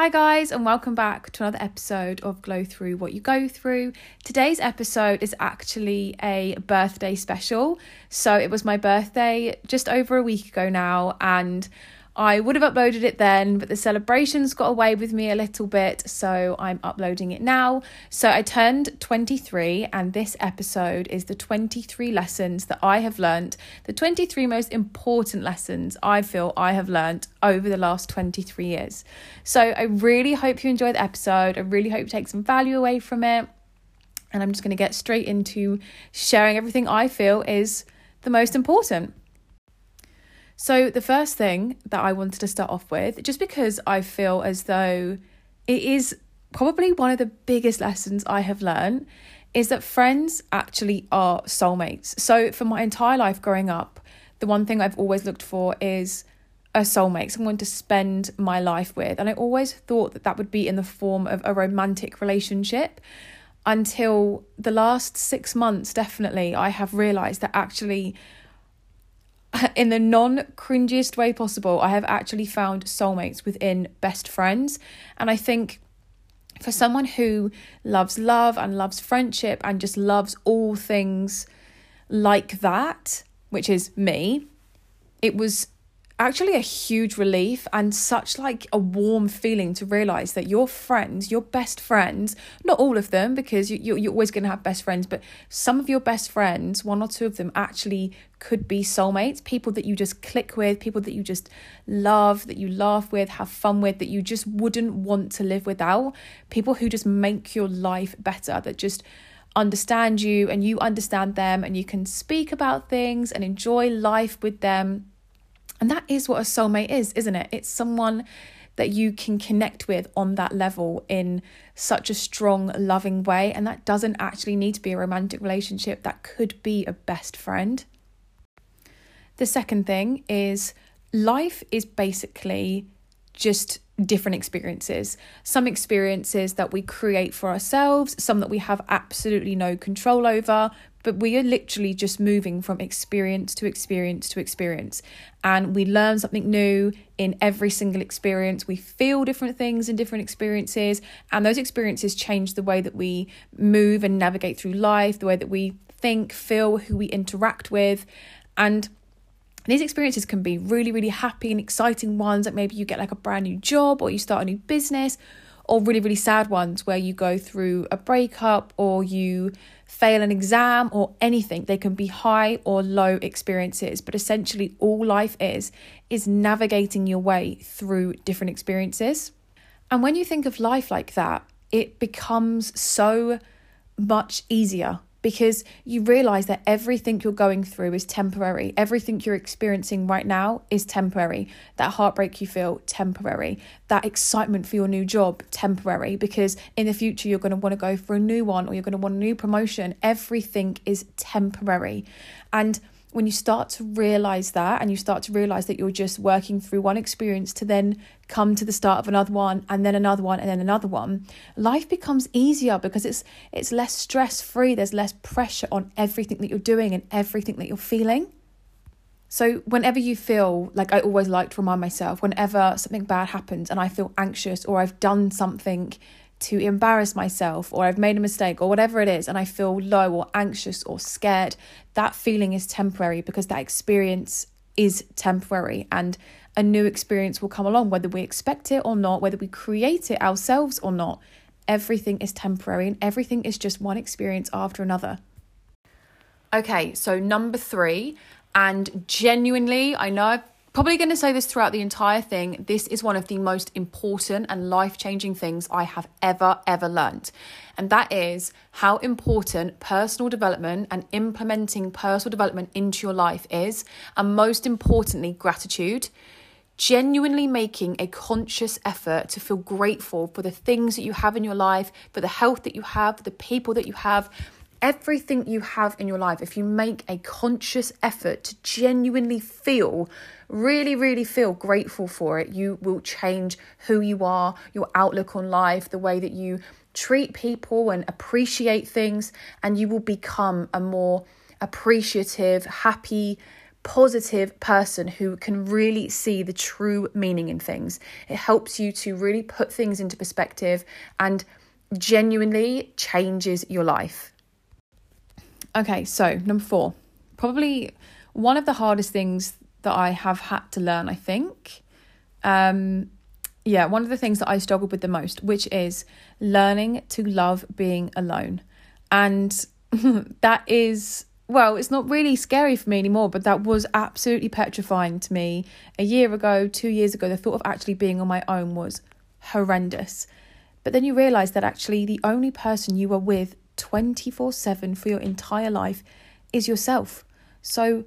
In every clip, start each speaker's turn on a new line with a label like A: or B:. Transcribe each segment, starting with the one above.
A: Hi, guys, and welcome back to another episode of Glow Through What You Go Through. Today's episode is actually a birthday special. So, it was my birthday just over a week ago now, and I would have uploaded it then, but the celebrations got away with me a little bit, so I'm uploading it now. So I turned 23, and this episode is the 23 lessons that I have learnt, the 23 most important lessons I feel I have learnt over the last 23 years. So I really hope you enjoy the episode. I really hope you take some value away from it. And I'm just going to get straight into sharing everything I feel is the most important. So, the first thing that I wanted to start off with, just because I feel as though it is probably one of the biggest lessons I have learned, is that friends actually are soulmates. So, for my entire life growing up, the one thing I've always looked for is a soulmate, someone to spend my life with. And I always thought that that would be in the form of a romantic relationship until the last six months, definitely, I have realized that actually in the non cringiest way possible, I have actually found soulmates within best friends. And I think for someone who loves love and loves friendship and just loves all things like that, which is me, it was actually a huge relief and such like a warm feeling to realize that your friends your best friends not all of them because you, you're always going to have best friends but some of your best friends one or two of them actually could be soulmates people that you just click with people that you just love that you laugh with have fun with that you just wouldn't want to live without. People who just make your life better that just understand you and you understand them and you can speak about things and enjoy life with them and that is what a soulmate is, isn't it? It's someone that you can connect with on that level in such a strong, loving way. And that doesn't actually need to be a romantic relationship, that could be a best friend. The second thing is life is basically just different experiences. Some experiences that we create for ourselves, some that we have absolutely no control over, but we are literally just moving from experience to experience to experience. And we learn something new in every single experience. We feel different things in different experiences. And those experiences change the way that we move and navigate through life, the way that we think, feel, who we interact with. And these experiences can be really, really happy and exciting ones, like maybe you get like a brand new job or you start a new business, or really, really sad ones where you go through a breakup or you fail an exam or anything. They can be high or low experiences, but essentially all life is is navigating your way through different experiences. And when you think of life like that, it becomes so much easier because you realize that everything you're going through is temporary. Everything you're experiencing right now is temporary. That heartbreak you feel, temporary. That excitement for your new job, temporary. Because in the future, you're going to want to go for a new one or you're going to want a new promotion. Everything is temporary. And when you start to realize that and you start to realize that you're just working through one experience to then come to the start of another one and then another one and then another one life becomes easier because it's it's less stress free there's less pressure on everything that you're doing and everything that you're feeling. So whenever you feel like I always like to remind myself whenever something bad happens and I feel anxious or I've done something to embarrass myself or I've made a mistake or whatever it is and I feel low or anxious or scared, that feeling is temporary because that experience is temporary and a new experience will come along, whether we expect it or not, whether we create it ourselves or not. Everything is temporary and everything is just one experience after another. Okay, so number three, and genuinely, I know I've probably going to say this throughout the entire thing. This is one of the most important and life changing things I have ever, ever learned. And that is how important personal development and implementing personal development into your life is. And most importantly, gratitude. Genuinely making a conscious effort to feel grateful for the things that you have in your life, for the health that you have, for the people that you have everything you have in your life, if you make a conscious effort to genuinely feel, really, really feel grateful for it, you will change who you are, your outlook on life, the way that you treat people and appreciate things, and you will become a more appreciative, happy positive person who can really see the true meaning in things. It helps you to really put things into perspective and genuinely changes your life. Okay, so number four, probably one of the hardest things that I have had to learn, I think. Um, yeah, one of the things that I struggled with the most, which is learning to love being alone. And that is well, it's not really scary for me anymore, but that was absolutely petrifying to me. A year ago, two years ago, the thought of actually being on my own was horrendous. But then you realize that actually the only person you are with 24 7 for your entire life is yourself. So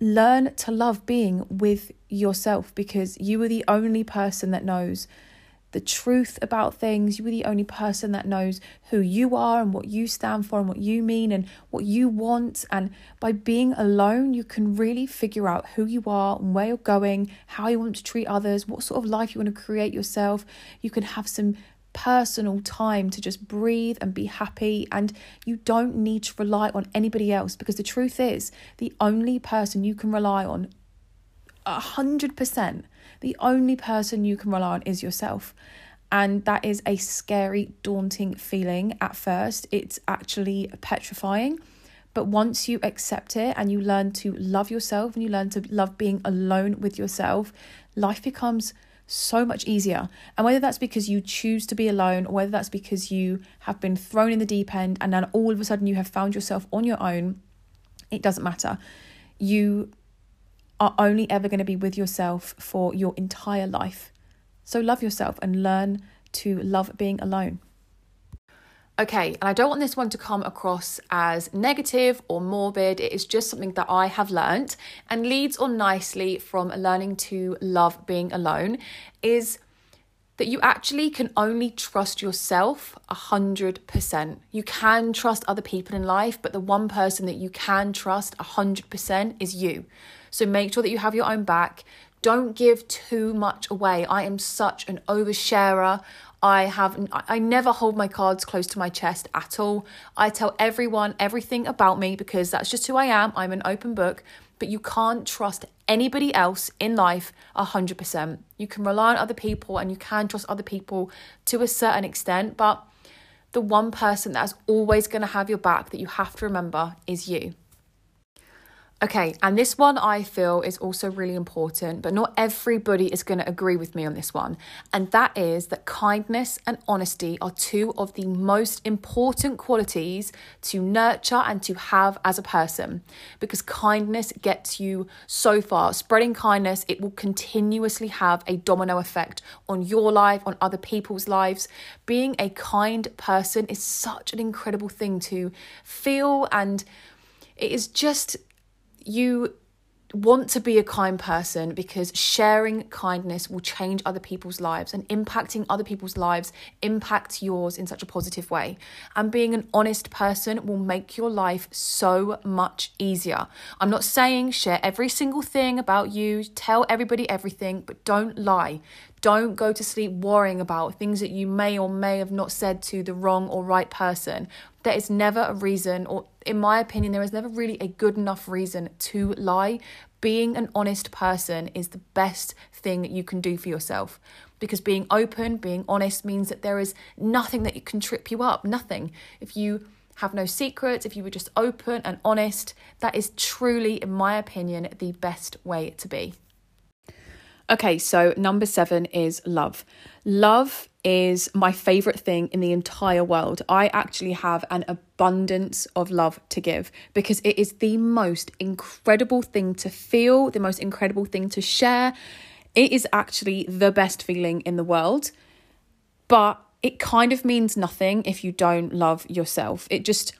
A: learn to love being with yourself because you are the only person that knows the truth about things. You are the only person that knows who you are and what you stand for and what you mean and what you want. And by being alone, you can really figure out who you are and where you're going, how you want to treat others, what sort of life you want to create yourself. You can have some personal time to just breathe and be happy. And you don't need to rely on anybody else because the truth is, the only person you can rely on, a hundred percent the only person you can rely on is yourself. And that is a scary, daunting feeling at first. It's actually petrifying. But once you accept it and you learn to love yourself and you learn to love being alone with yourself, life becomes so much easier. And whether that's because you choose to be alone or whether that's because you have been thrown in the deep end and then all of a sudden you have found yourself on your own, it doesn't matter. You are only ever going to be with yourself for your entire life. So love yourself and learn to love being alone. Okay, and I don't want this one to come across as negative or morbid. It is just something that I have learnt and leads on nicely from learning to love being alone is that you actually can only trust yourself 100%. You can trust other people in life, but the one person that you can trust 100% is you. So make sure that you have your own back. Don't give too much away. I am such an oversharer. I have I never hold my cards close to my chest at all. I tell everyone everything about me because that's just who I am. I'm an open book, but you can't trust anybody else in life 100%. You can rely on other people and you can trust other people to a certain extent, but the one person that's always going to have your back that you have to remember is you. Okay, and this one I feel is also really important, but not everybody is going to agree with me on this one. And that is that kindness and honesty are two of the most important qualities to nurture and to have as a person because kindness gets you so far. Spreading kindness, it will continuously have a domino effect on your life, on other people's lives. Being a kind person is such an incredible thing to feel, and it is just you want to be a kind person because sharing kindness will change other people's lives and impacting other people's lives impacts yours in such a positive way. And being an honest person will make your life so much easier. I'm not saying share every single thing about you, tell everybody everything, but don't lie. Don't go to sleep worrying about things that you may or may have not said to the wrong or right person. There is never a reason, or in my opinion, there is never really a good enough reason to lie. Being an honest person is the best thing that you can do for yourself because being open, being honest means that there is nothing that can trip you up, nothing. If you have no secrets, if you were just open and honest, that is truly, in my opinion, the best way to be. Okay, so number seven is love. Love is my favorite thing in the entire world. I actually have an abundance of love to give because it is the most incredible thing to feel, the most incredible thing to share. It is actually the best feeling in the world, but it kind of means nothing if you don't love yourself. It just,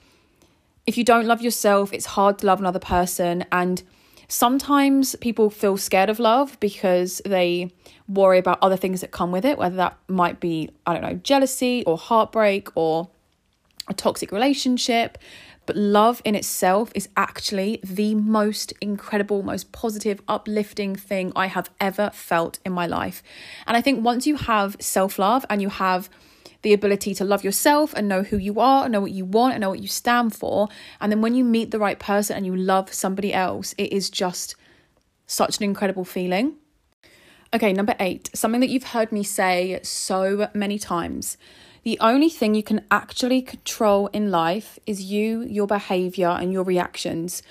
A: if you don't love yourself, it's hard to love another person. And Sometimes people feel scared of love because they worry about other things that come with it, whether that might be, I don't know, jealousy or heartbreak or a toxic relationship. But love in itself is actually the most incredible, most positive, uplifting thing I have ever felt in my life. And I think once you have self love and you have the ability to love yourself and know who you are, know what you want, and know what you stand for. And then when you meet the right person and you love somebody else, it is just such an incredible feeling. Okay, number eight, something that you've heard me say so many times. The only thing you can actually control in life is you, your behavior, and your reactions.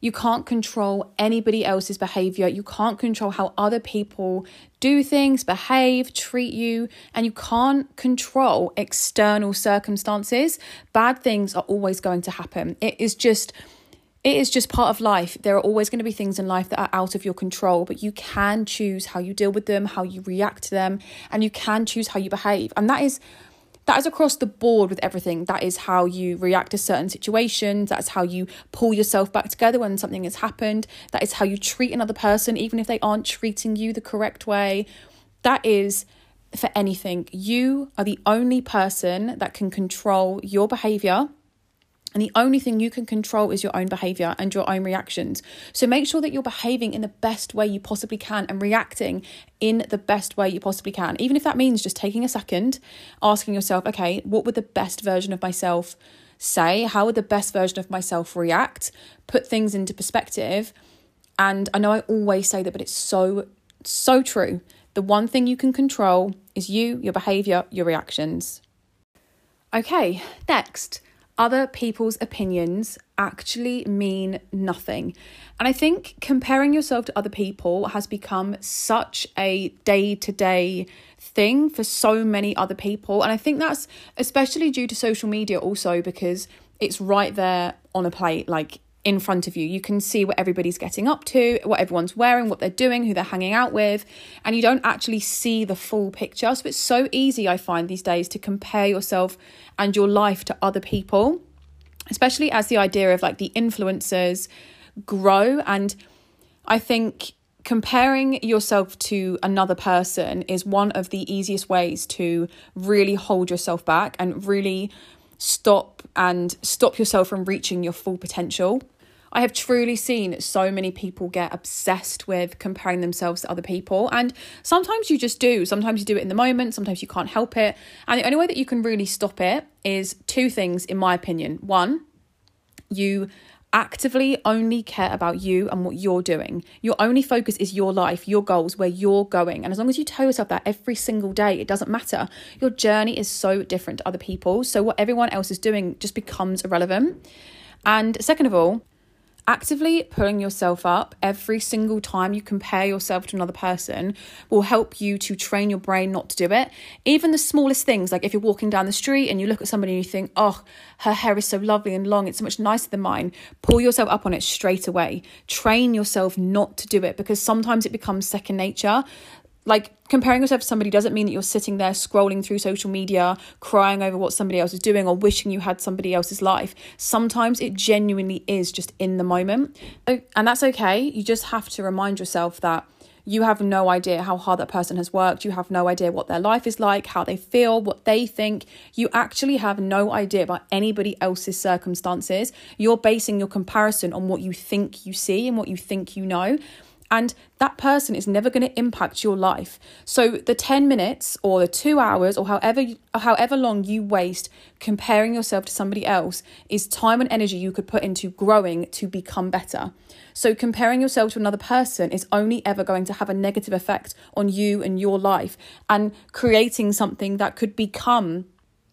A: You can't control anybody else's behavior. You can't control how other people do things, behave, treat you, and you can't control external circumstances. Bad things are always going to happen. It is just it is just part of life. There are always going to be things in life that are out of your control, but you can choose how you deal with them, how you react to them, and you can choose how you behave. And that is that is across the board with everything. That is how you react to certain situations. That's how you pull yourself back together when something has happened. That is how you treat another person, even if they aren't treating you the correct way. That is for anything. You are the only person that can control your behavior and the only thing you can control is your own behavior and your own reactions. So make sure that you're behaving in the best way you possibly can and reacting in the best way you possibly can. Even if that means just taking a second, asking yourself, okay, what would the best version of myself say? How would the best version of myself react? Put things into perspective. And I know I always say that, but it's so, so true. The one thing you can control is you, your behavior, your reactions. Okay, next other people's opinions actually mean nothing. And I think comparing yourself to other people has become such a day to day thing for so many other people. And I think that's especially due to social media, also because it's right there on a plate. Like in front of you. You can see what everybody's getting up to, what everyone's wearing, what they're doing, who they're hanging out with, and you don't actually see the full picture. So it's so easy, I find these days, to compare yourself and your life to other people, especially as the idea of like the influencers grow. And I think comparing yourself to another person is one of the easiest ways to really hold yourself back and really stop and stop yourself from reaching your full potential. I have truly seen so many people get obsessed with comparing themselves to other people. And sometimes you just do. Sometimes you do it in the moment, sometimes you can't help it. And the only way that you can really stop it is two things, in my opinion. One, you actively only care about you and what you're doing. Your only focus is your life, your goals, where you're going. And as long as you tell yourself that every single day, it doesn't matter. Your journey is so different to other people. So what everyone else is doing just becomes irrelevant. And second of all, actively pulling yourself up every single time you compare yourself to another person will help you to train your brain not to do it. Even the smallest things, like if you're walking down the street and you look at somebody and you think, oh, her hair is so lovely and long, it's so much nicer than mine, pull yourself up on it straight away. Train yourself not to do it because sometimes it becomes second nature like comparing yourself to somebody doesn't mean that you're sitting there scrolling through social media crying over what somebody else is doing or wishing you had somebody else's life sometimes it genuinely is just in the moment and that's okay you just have to remind yourself that you have no idea how hard that person has worked. You have no idea what their life is like, how they feel, what they think. You actually have no idea about anybody else's circumstances. You're basing your comparison on what you think you see and what you think you know and that person is never going to impact your life. So the 10 minutes or the 2 hours or however however long you waste comparing yourself to somebody else is time and energy you could put into growing to become better. So comparing yourself to another person is only ever going to have a negative effect on you and your life and creating something that could become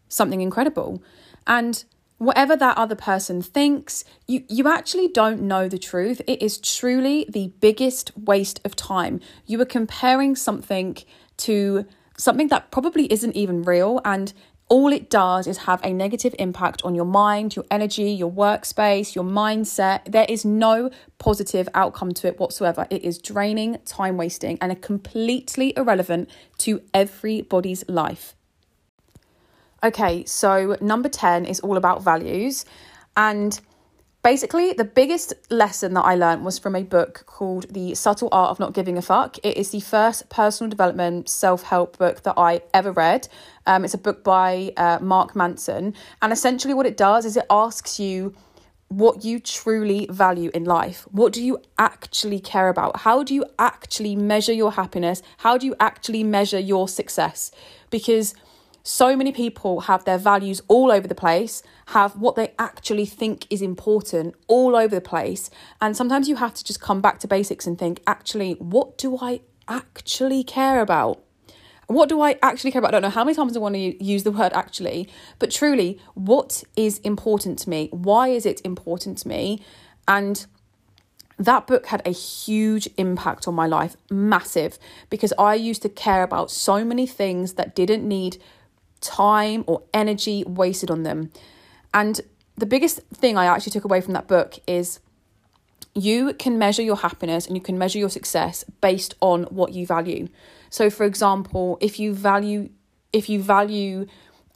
A: something incredible. And whatever that other person thinks, you, you actually don't know the truth. It is truly the biggest waste of time. You are comparing something to something that probably isn't even real and all it does is have a negative impact on your mind, your energy, your workspace, your mindset. There is no positive outcome to it whatsoever. It is draining, time wasting, and completely irrelevant to everybody's life. Okay, so number 10 is all about values. And basically, the biggest lesson that I learned was from a book called The Subtle Art of Not Giving a Fuck. It is the first personal development self help book that I ever read. Um, it's a book by uh, Mark Manson. And essentially, what it does is it asks you what you truly value in life. What do you actually care about? How do you actually measure your happiness? How do you actually measure your success? Because so many people have their values all over the place, have what they actually think is important all over the place. And sometimes you have to just come back to basics and think, actually, what do I actually care about? What do I actually care about? I don't know how many times I want to use the word actually, but truly, what is important to me? Why is it important to me? And that book had a huge impact on my life, massive, because I used to care about so many things that didn't need time or energy wasted on them. And the biggest thing I actually took away from that book is you can measure your happiness and you can measure your success based on what you value. So for example, if you value if you value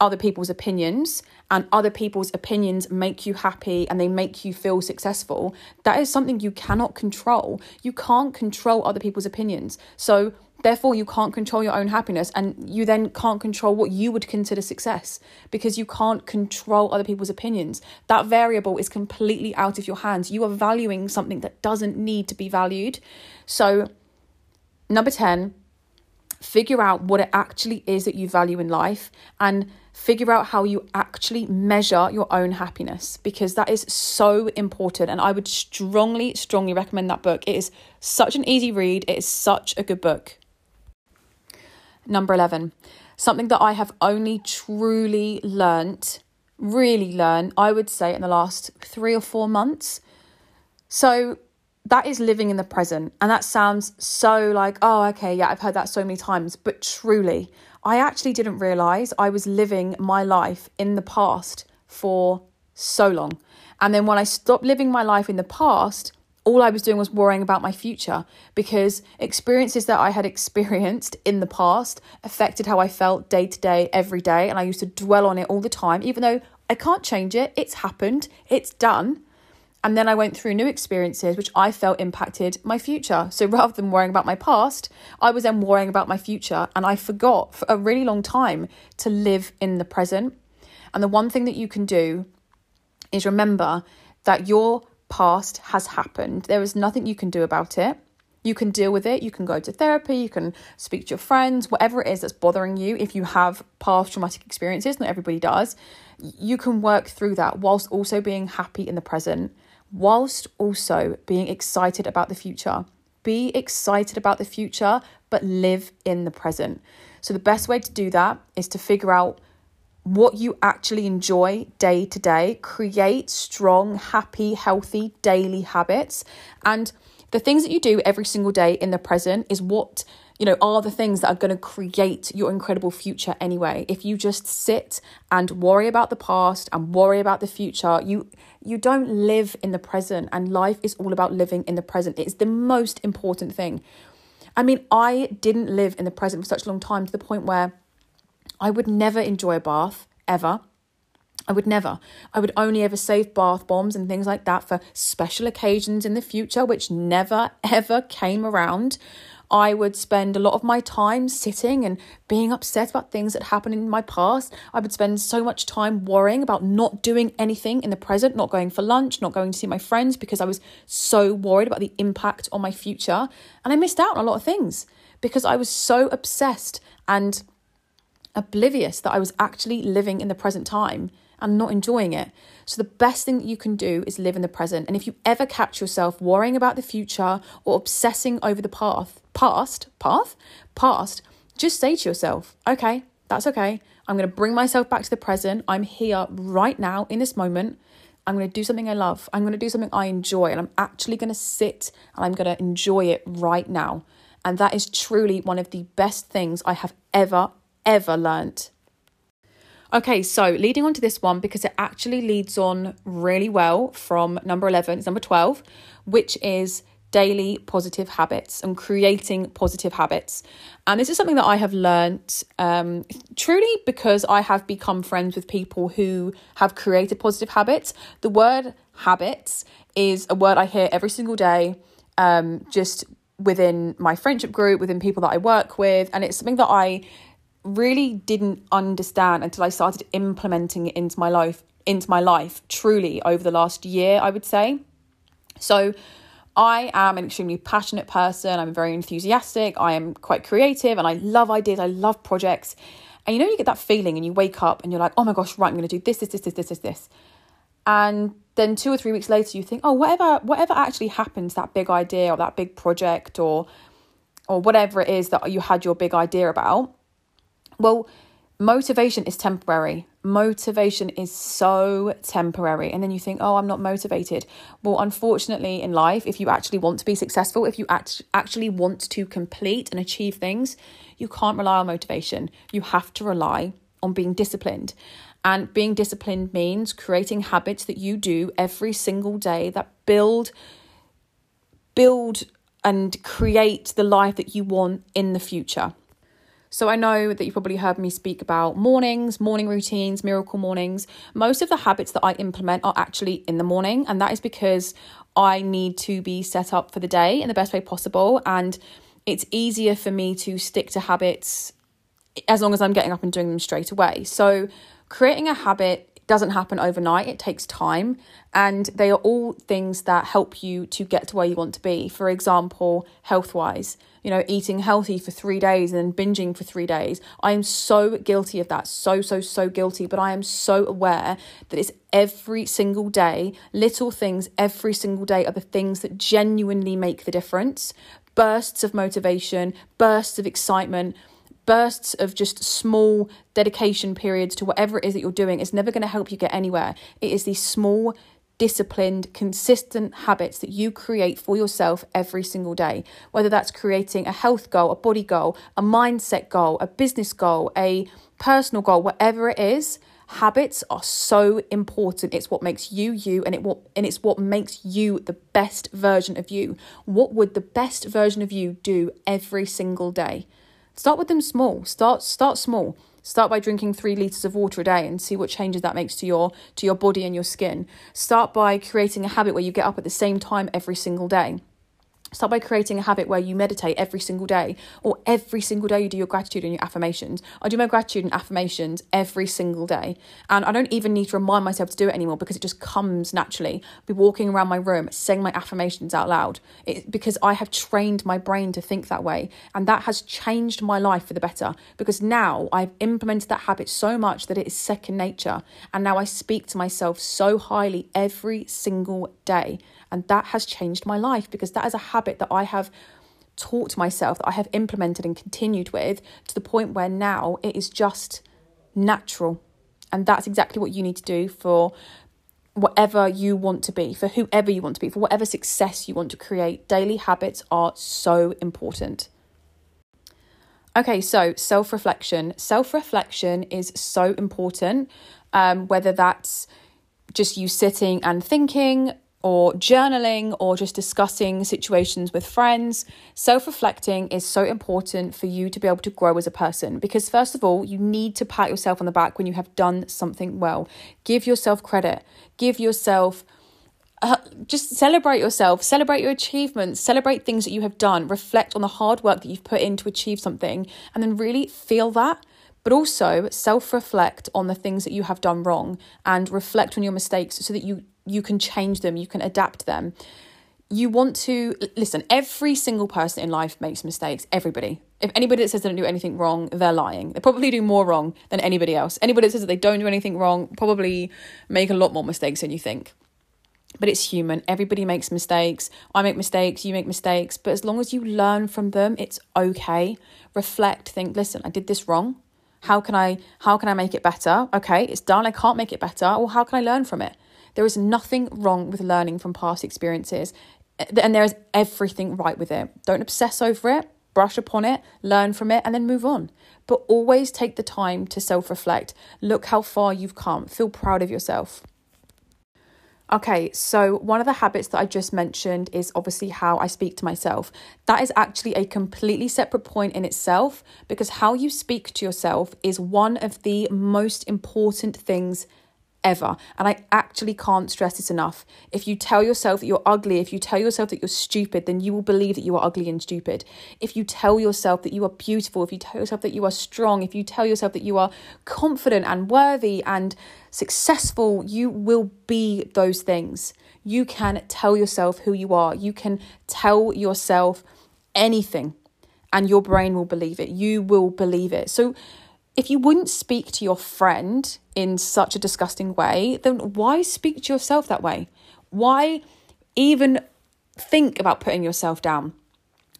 A: other people's opinions and other people's opinions make you happy and they make you feel successful, that is something you cannot control. You can't control other people's opinions. So, therefore, you can't control your own happiness and you then can't control what you would consider success because you can't control other people's opinions. That variable is completely out of your hands. You are valuing something that doesn't need to be valued. So, number 10, figure out what it actually is that you value in life and figure out how you actually measure your own happiness because that is so important and i would strongly strongly recommend that book it is such an easy read it is such a good book number 11 something that i have only truly learnt really learned i would say in the last 3 or 4 months so that is living in the present. And that sounds so like, oh, okay, yeah, I've heard that so many times. But truly, I actually didn't realize I was living my life in the past for so long. And then when I stopped living my life in the past, all I was doing was worrying about my future because experiences that I had experienced in the past affected how I felt day to day, every day. And I used to dwell on it all the time, even though I can't change it. It's happened, it's done. And then I went through new experiences which I felt impacted my future. So rather than worrying about my past, I was then worrying about my future. And I forgot for a really long time to live in the present. And the one thing that you can do is remember that your past has happened. There is nothing you can do about it. You can deal with it. You can go to therapy. You can speak to your friends, whatever it is that's bothering you. If you have past traumatic experiences, not everybody does, you can work through that whilst also being happy in the present whilst also being excited about the future. Be excited about the future, but live in the present. So, the best way to do that is to figure out what you actually enjoy day to day, create strong, happy, healthy daily habits. And the things that you do every single day in the present is what you know, are the things that are going to create your incredible future anyway. If you just sit and worry about the past and worry about the future, you you don't live in the present and life is all about living in the present. It's the most important thing. I mean, I didn't live in the present for such a long time to the point where I would never enjoy a bath ever. I would never. I would only ever save bath bombs and things like that for special occasions in the future, which never ever came around. I would spend a lot of my time sitting and being upset about things that happened in my past. I would spend so much time worrying about not doing anything in the present, not going for lunch, not going to see my friends because I was so worried about the impact on my future. And I missed out on a lot of things because I was so obsessed and oblivious that I was actually living in the present time and not enjoying it. So, the best thing that you can do is live in the present. And if you ever catch yourself worrying about the future or obsessing over the path, past, path, past, just say to yourself, okay, that's okay. I'm going to bring myself back to the present. I'm here right now in this moment. I'm going to do something I love. I'm going to do something I enjoy. And I'm actually going to sit and I'm going to enjoy it right now. And that is truly one of the best things I have ever, ever learned Okay, so leading on to this one because it actually leads on really well from number 11, it's number 12, which is daily positive habits and creating positive habits. And this is something that I have learned um, truly because I have become friends with people who have created positive habits. The word habits is a word I hear every single day, um, just within my friendship group, within people that I work with. And it's something that I really didn't understand until I started implementing it into my life into my life truly over the last year I would say so I am an extremely passionate person. I'm very enthusiastic. I am quite creative and I love ideas. I love projects. And you know, you get that feeling and you wake up and you're like, oh my gosh, right, I'm going to do this, this, this, this, this, this, this. And then two or three weeks later, you think, oh, whatever, whatever actually happens, that big idea or that big project or, or whatever it is that you had your big idea about. Well, motivation is temporary. Motivation is so temporary. And then you think, oh, I'm not motivated. Well, unfortunately, in life, if you actually want to be successful, if you act- actually want to complete and achieve things, you can't rely on motivation. You have to rely on being disciplined. And being disciplined means creating habits that you do every single day that build build and create the life that you want in the future. So I know that you've probably heard me speak about mornings, morning routines, miracle mornings. Most of the habits that I implement are actually in the morning, and that is because I need to be set up for the day in the best way possible. And it's easier for me to stick to habits as long as I'm getting up and doing them straight away. So creating a habit doesn't happen overnight, it takes time, and they are all things that help you to get to where you want to be. For example, health wise, you know, eating healthy for three days and then binging for three days. I am so guilty of that, so, so, so guilty, but I am so aware that it's every single day, little things every single day are the things that genuinely make the difference. Bursts of motivation, bursts of excitement, bursts of just small dedication periods to whatever it is that you're doing is never going to help you get anywhere. It is these small, disciplined, consistent habits that you create for yourself every single day. Whether that's creating a health goal, a body goal, a mindset goal, a business goal, a personal goal, whatever it is. Habits are so important. It's what makes you you and it what and it's what makes you the best version of you. What would the best version of you do every single day? Start with them small. Start start small. Start by drinking 3 liters of water a day and see what changes that makes to your to your body and your skin. Start by creating a habit where you get up at the same time every single day. Start by creating a habit where you meditate every single day, or every single day you do your gratitude and your affirmations. I do my gratitude and affirmations every single day. And I don't even need to remind myself to do it anymore because it just comes naturally. I'll be walking around my room saying my affirmations out loud it, because I have trained my brain to think that way. And that has changed my life for the better because now I've implemented that habit so much that it is second nature. And now I speak to myself so highly every single day. And that has changed my life because that is a habit that I have taught myself, that I have implemented and continued with to the point where now it is just natural. And that's exactly what you need to do for whatever you want to be, for whoever you want to be, for whatever success you want to create. Daily habits are so important. Okay, so self reflection. Self reflection is so important, um, whether that's just you sitting and thinking, or journaling or just discussing situations with friends, self reflecting is so important for you to be able to grow as a person. Because, first of all, you need to pat yourself on the back when you have done something well. Give yourself credit, give yourself. Uh, just celebrate yourself, celebrate your achievements, celebrate things that you have done, reflect on the hard work that you've put in to achieve something, and then really feel that but also self reflect on the things that you have done wrong and reflect on your mistakes so that you you can change them, you can adapt them. You want to listen, every single person in life makes mistakes, everybody. If anybody that says they don't do anything wrong, they're lying. They probably do more wrong than anybody else. Anybody that says that they don't do anything wrong probably make a lot more mistakes than you think. But it's human. Everybody makes mistakes. I make mistakes, you make mistakes. But as long as you learn from them, it's okay. Reflect, think, listen, I did this wrong. How can I how can I make it better? Okay, it's done. I can't make it better. Well, how can I learn from it? There is nothing wrong with learning from past experiences, eh, and there is everything right with it. Don't obsess over it, brush upon it, learn from it, and then move on. But always take the time to self reflect. Look how far you've come, feel proud of yourself. Okay, so one of the habits that I just mentioned is obviously how I speak to myself. That is actually a completely separate point in itself because how you speak to yourself is one of the most important things ever. And I actually can't stress this enough. If you tell yourself that you're ugly, if you tell yourself that you're stupid, then you will believe that you are ugly and stupid. If you tell yourself that you are beautiful, if you tell yourself that you are strong, if you tell yourself that you are confident and worthy and successful, you will be those things. You can tell yourself who you are. You can tell yourself anything and your brain will believe it. You will believe it. So if you wouldn't speak to your friend in such a disgusting way, then why speak to yourself that way? Why even think about putting yourself down?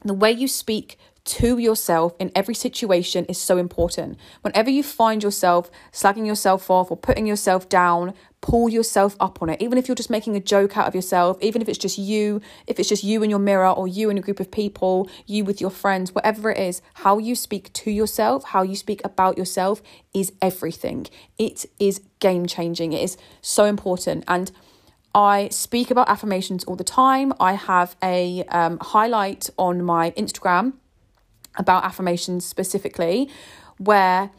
A: The way you speak to yourself in every situation is so important. Whenever you find yourself slagging yourself off or putting yourself down, pull yourself up on it. Even if you're just making a joke out of yourself, even if it's just you, if it's just you in your mirror or you in a group of people, you with your friends, whatever it is, how you speak to yourself, how you speak about yourself is everything. It is game changing. It is so important. And I speak about affirmations all the time. I have a um, highlight on my Instagram about affirmations specifically, where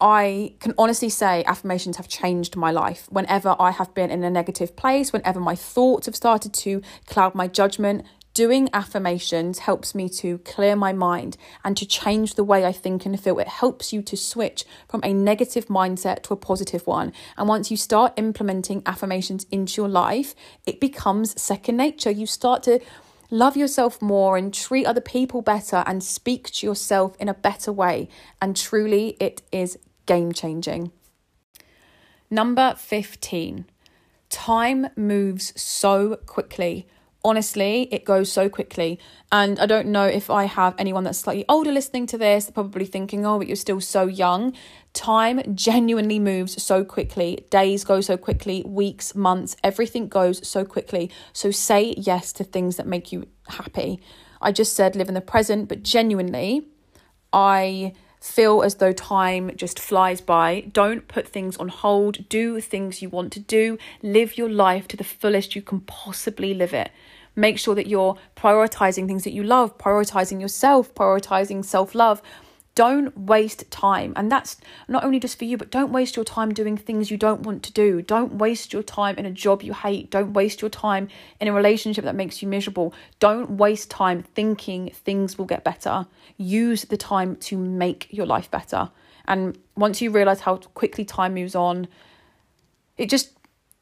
A: I can honestly say affirmations have changed my life. Whenever I have been in a negative place, whenever my thoughts have started to cloud my judgment, doing affirmations helps me to clear my mind and to change the way I think and feel. It helps you to switch from a negative mindset to a positive one. And once you start implementing affirmations into your life, it becomes second nature. You start to love yourself more and treat other people better and speak to yourself in a better way. And truly, it is game changing. Number 15. Time moves so quickly. Honestly, it goes so quickly. And I don't know if I have anyone that's slightly older listening to this, probably thinking, oh, but you're still so young. Time genuinely moves so quickly. Days go so quickly, weeks, months, everything goes so quickly. So say yes to things that make you happy. I just said live in the present, but genuinely, I feel as though time just flies by. Don't put things on hold. Do things you want to do. Live your life to the fullest you can possibly live it. Make sure that you're prioritizing things that you love, prioritizing yourself, prioritizing self love. Don't waste time. And that's not only just for you, but don't waste your time doing things you don't want to do. Don't waste your time in a job you hate. Don't waste your time in a relationship that makes you miserable. Don't waste time thinking things will get better. Use the time to make your life better. And once you realize how quickly time moves on, it just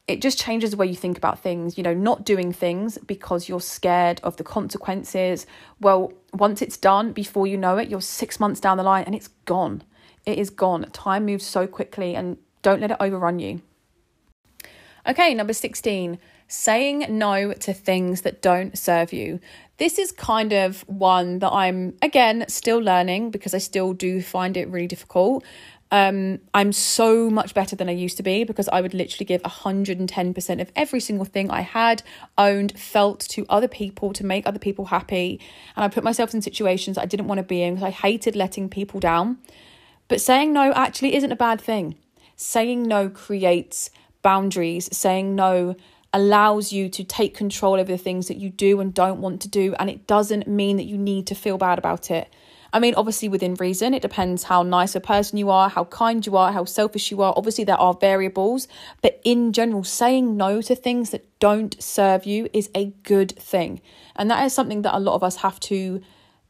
A: it just changes the way you think about things, you know, not doing things because you're scared of the consequences. Well, once it's done, before you know it, you're six months down the line and it's gone. It is gone. Time moves so quickly and don't let it overrun you. Okay, number 16, saying no to things that don't serve you. This is kind of one that I'm, again, still learning because I still do find it really difficult. Um, I'm so much better than I used to be because I would literally give 110% of every single thing I had, owned, felt to other people to make other people happy. And I put myself in situations I didn't want to be in because I hated letting people down. But saying no actually isn't a bad thing. Saying no creates boundaries. Saying no allows you to take control over the things that you do and don't want to do. And it doesn't mean that you need to feel bad about it. I mean, obviously, within reason, it depends how nice a person you are, how kind you are, how selfish you are. Obviously, there are variables, but in general, saying no to things that don't serve you is a good thing. And that is something that a lot of us have to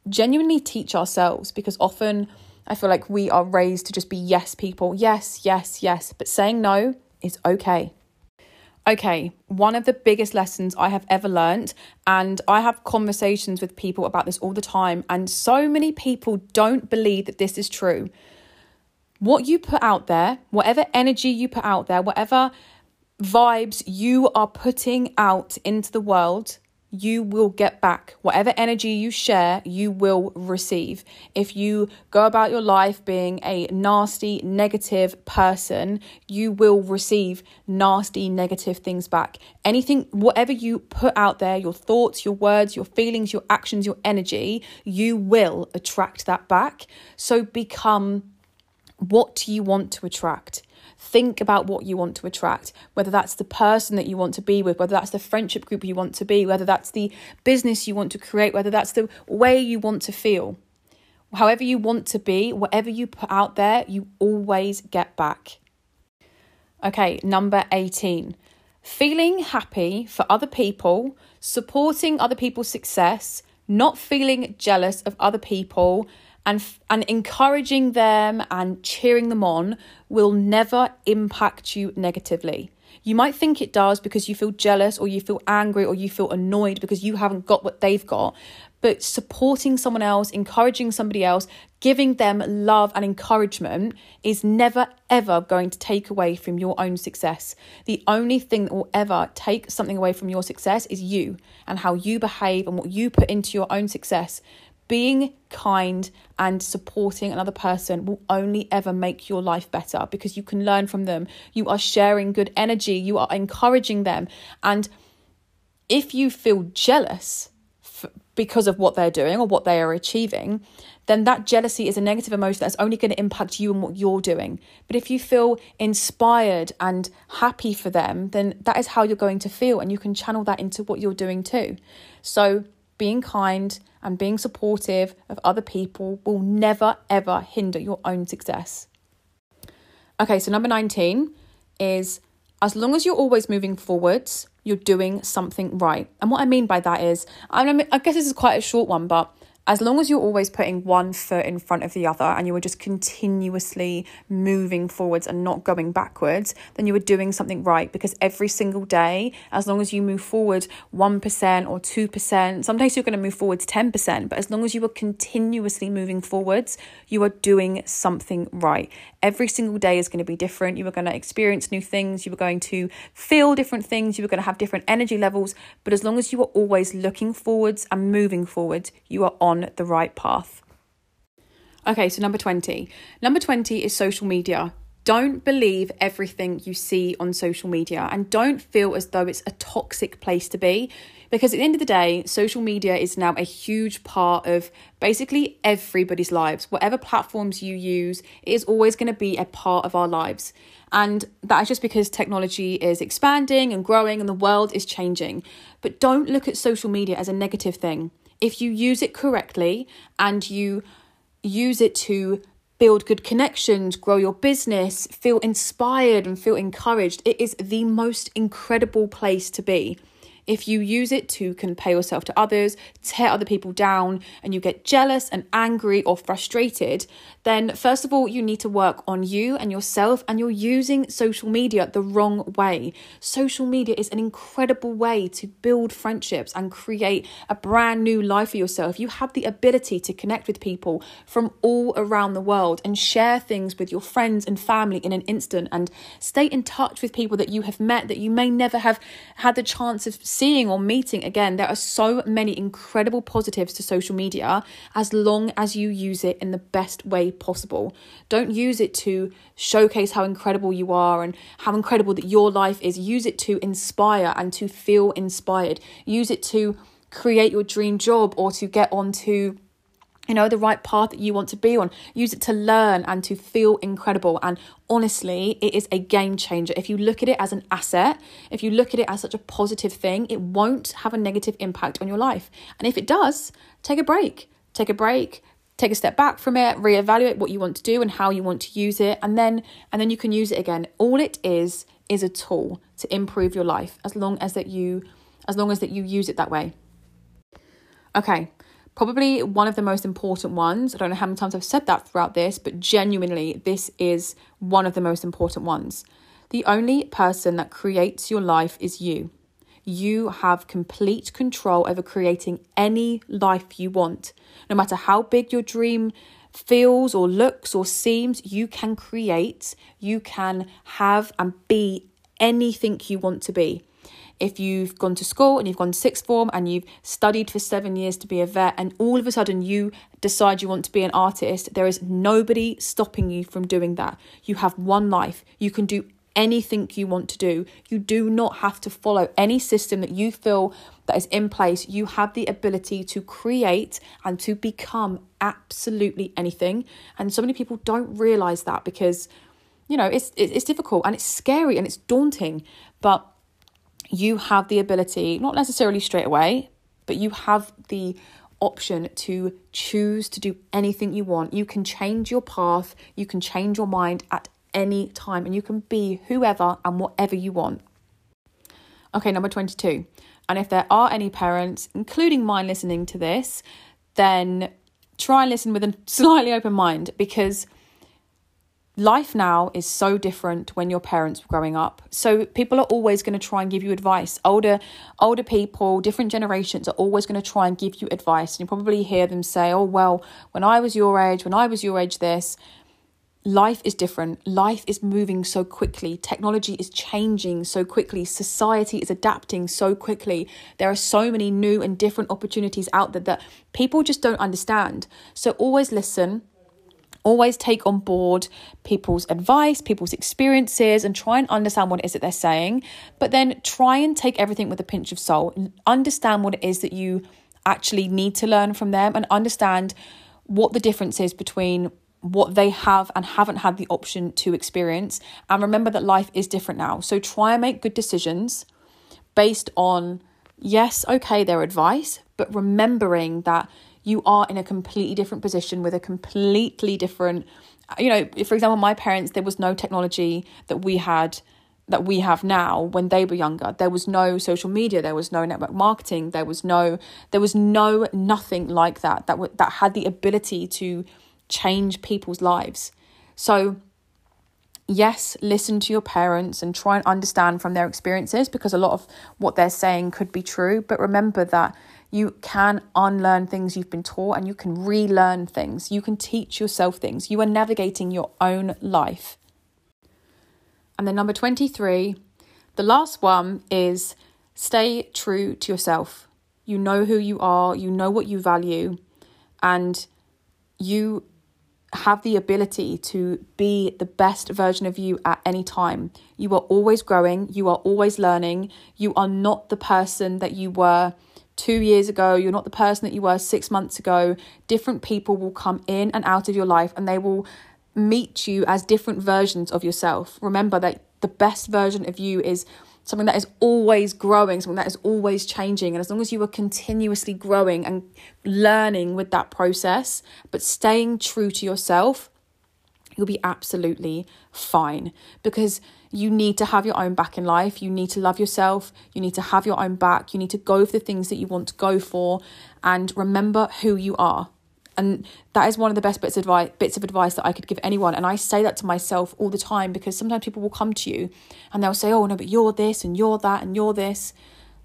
A: genuinely teach ourselves because often I feel like we are raised to just be yes people. Yes, yes, yes. But saying no is okay. Okay, one of the biggest lessons I have ever learned, and I have conversations with people about this all the time, and so many people don't believe that this is true. What you put out there, whatever energy you put out there, whatever vibes you are putting out into the world, you will get back. Whatever energy you share, you will receive. If you go about your life being a nasty, negative person, you will receive nasty, negative things back. Anything, whatever you put out there, your thoughts, your words, your feelings, your actions, your energy, you will attract that back. So become what you want to attract. Think about what you want to attract, whether that's the person that you want to be with, whether that's the friendship group you want to be, whether that's the business you want to create, whether that's the way you want to feel. However, you want to be, whatever you put out there, you always get back. Okay, number 18. Feeling happy for other people, supporting other people's success, not feeling jealous of other people, and, and encouraging them and cheering them on will never impact you negatively. You might think it does because you feel jealous or you feel angry or you feel annoyed because you haven't got what they've got. But supporting someone else, encouraging somebody else, giving them love and encouragement is never ever going to take away from your own success. The only thing that will ever take something away from your success is you and how you behave and what you put into your own success being kind and supporting another person will only ever make your life better because you can learn from them. You are sharing good energy, you are encouraging them. And if you feel jealous f- because of what they're doing or what they are achieving, then that jealousy is a negative emotion that's only going to impact you and what you're doing. But if you feel inspired and happy for them, then that is how you're going to feel, and you can channel that into what you're doing too. So, being kind and being supportive of other people will never ever hinder your own success. Okay, so number 19 is as long as you're always moving forwards, you're doing something right. And what I mean by that is, I, mean, I guess this is quite a short one, but as long as you're always putting one foot in front of the other and you are just continuously moving forwards and not going backwards, then you are doing something right because every single day, as long as you move forward 1% or 2%, sometimes you're going to move forwards 10%, but as long as you are continuously moving forwards, you are doing something right. Every single day is going to be different. You are going to experience new things. You are going to feel different things. You are going to have different energy levels. But as long as you are always looking forwards and moving forward, you are on the right path. Okay, so number 20. Number 20 is social media. Don't believe everything you see on social media and don't feel as though it's a toxic place to be. Because at the end of the day, social media is now a huge part of basically everybody's lives. Whatever platforms you use, it is always going to be a part of our lives. And that is just because technology is expanding and growing and the world is changing. But don't look at social media as a negative thing. If you use it correctly and you use it to build good connections, grow your business, feel inspired and feel encouraged, it is the most incredible place to be. If you use it to compare yourself to others, tear other people down, and you get jealous and angry or frustrated, then first of all, you need to work on you and yourself, and you're using social media the wrong way. Social media is an incredible way to build friendships and create a brand new life for yourself. You have the ability to connect with people from all around the world and share things with your friends and family in an instant and stay in touch with people that you have met that you may never have had the chance of seeing or meeting again, there are so many incredible positives to social media as long as you use it in the best way possible. Don't use it to showcase how incredible you are and how incredible that your life is. Use it to inspire and to feel inspired. Use it to create your dream job or to get onto you know, the right path that you want to be on. Use it to learn and to feel incredible. And honestly, it is a game changer. If you look at it as an asset, if you look at it as such a positive thing, it won't have a negative impact on your life. And if it does, take a break. Take a break, take a step back from it, reevaluate what you want to do and how you want to use it, and then and then you can use it again. All it is is a tool to improve your life as long as that you as long as that you use it that way. Okay, Probably one of the most important ones. I don't know how many times I've said that throughout this, but genuinely, this is one of the most important ones. The only person that creates your life is you. You have complete control over creating any life you want. No matter how big your dream feels or looks or seems, you can create, you can have and be anything you want to be if you've gone to school and you've gone sixth form and you've studied for seven years to be a vet and all of a sudden you decide you want to be an artist, there is nobody stopping you from doing that. You have one life. You can do anything you want to do. You do not have to follow any system that you feel that is in place. You have the ability to create and to become absolutely anything. And so many people don't realize that because you know, it's it's difficult and it's scary and it's daunting, but you have the ability, not necessarily straight away, but you have the option to choose to do anything you want. You can change your path, you can change your mind at any time and you can be whoever and whatever you want. Okay, number 22. And if there are any parents, including mine, listening to this, then try and listen with a slightly open mind because life now is so different when your parents were growing up. So people are always going to try and give you advice. Older older people different generations are always going to try and give you advice. And you probably hear them say oh well when i was your age when i was your age this. Life is different. Life is moving so quickly. Technology is changing so quickly. Society is adapting so quickly. There are so many new and different opportunities out there that people just don't understand. So always listen always take on board people's advice, people's experiences, and try and understand what it is that they're saying. But then try and take everything with a pinch of salt. Understand what it is that you actually need to learn from them and understand what the difference is between what they have and haven't had the option to experience. And remember that life is different now. So try and make good decisions based on, yes, okay, their advice, but remembering that you are in a completely different position with a completely different you know for example my parents there was no technology that we had that we have now when they were younger. There was no social media. There was no network marketing. There was no there was no nothing like that that w- that had the ability to change people's lives. So yes listen to your parents and try and understand from their experiences because a lot of what they're saying could be true. But remember that you can unlearn things you've been taught and you can relearn things. You can teach yourself things. You are navigating your own life. And then, number 23, the last one is stay true to yourself. You know who you are, you know what you value, and you have the ability to be the best version of you at any time. You are always growing, you are always learning, you are not the person that you were two years ago, you're not the person that you were six months ago. Different people will come in and out of your life and they will meet you as different versions of yourself. Remember that the best version of you is something that is always growing, something that is always changing. And as long as you are continuously growing and learning with that process, but staying true to yourself, you'll be absolutely fine because you need to have your own back in life. You need to love yourself. You need to have your own back. You need to go for the things that you want to go for and remember who you are. And that is one of the best bits of advice bits of advice that I could give anyone. And I say that to myself all the time because sometimes people will come to you and they'll say, Oh no, but you're this and you're that and you're this.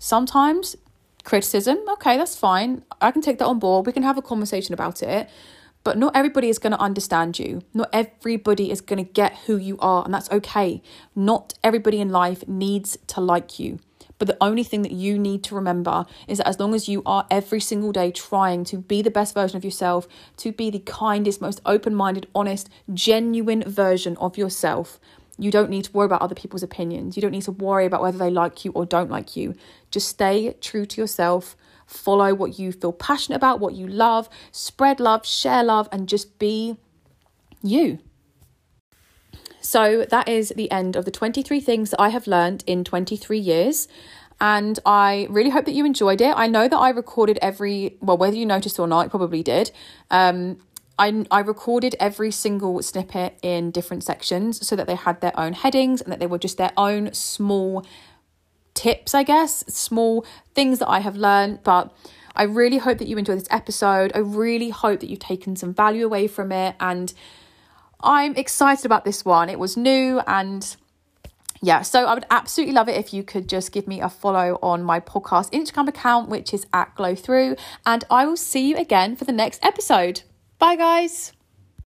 A: Sometimes criticism, okay, that's fine. I can take that on board. We can have a conversation about it. But not everybody is going to understand you. Not everybody is going to get who you are, and that's okay. Not everybody in life needs to like you. But the only thing that you need to remember is that as long as you are every single day trying to be the best version of yourself, to be the kindest, most open minded, honest, genuine version of yourself, you don't need to worry about other people's opinions. You don't need to worry about whether they like you or don't like you. Just stay true to yourself follow what you feel passionate about, what you love, spread love, share love, and just be you. So that is the end of the 23 things that I have learned in 23 years. And I really hope that you enjoyed it. I know that I recorded every, well, whether you noticed or not, probably did. Um, I, I recorded every single snippet in different sections so that they had their own headings and that they were just their own small tips, I guess, small things that I have learned. But I really hope that you enjoyed this episode. I really hope that you've taken some value away from it. And I'm excited about this one. It was new and yeah, so I would absolutely love it if you could just give me a follow on my podcast Instagram account, which is at Glow Through. And I will see you again for the next episode. Bye, guys.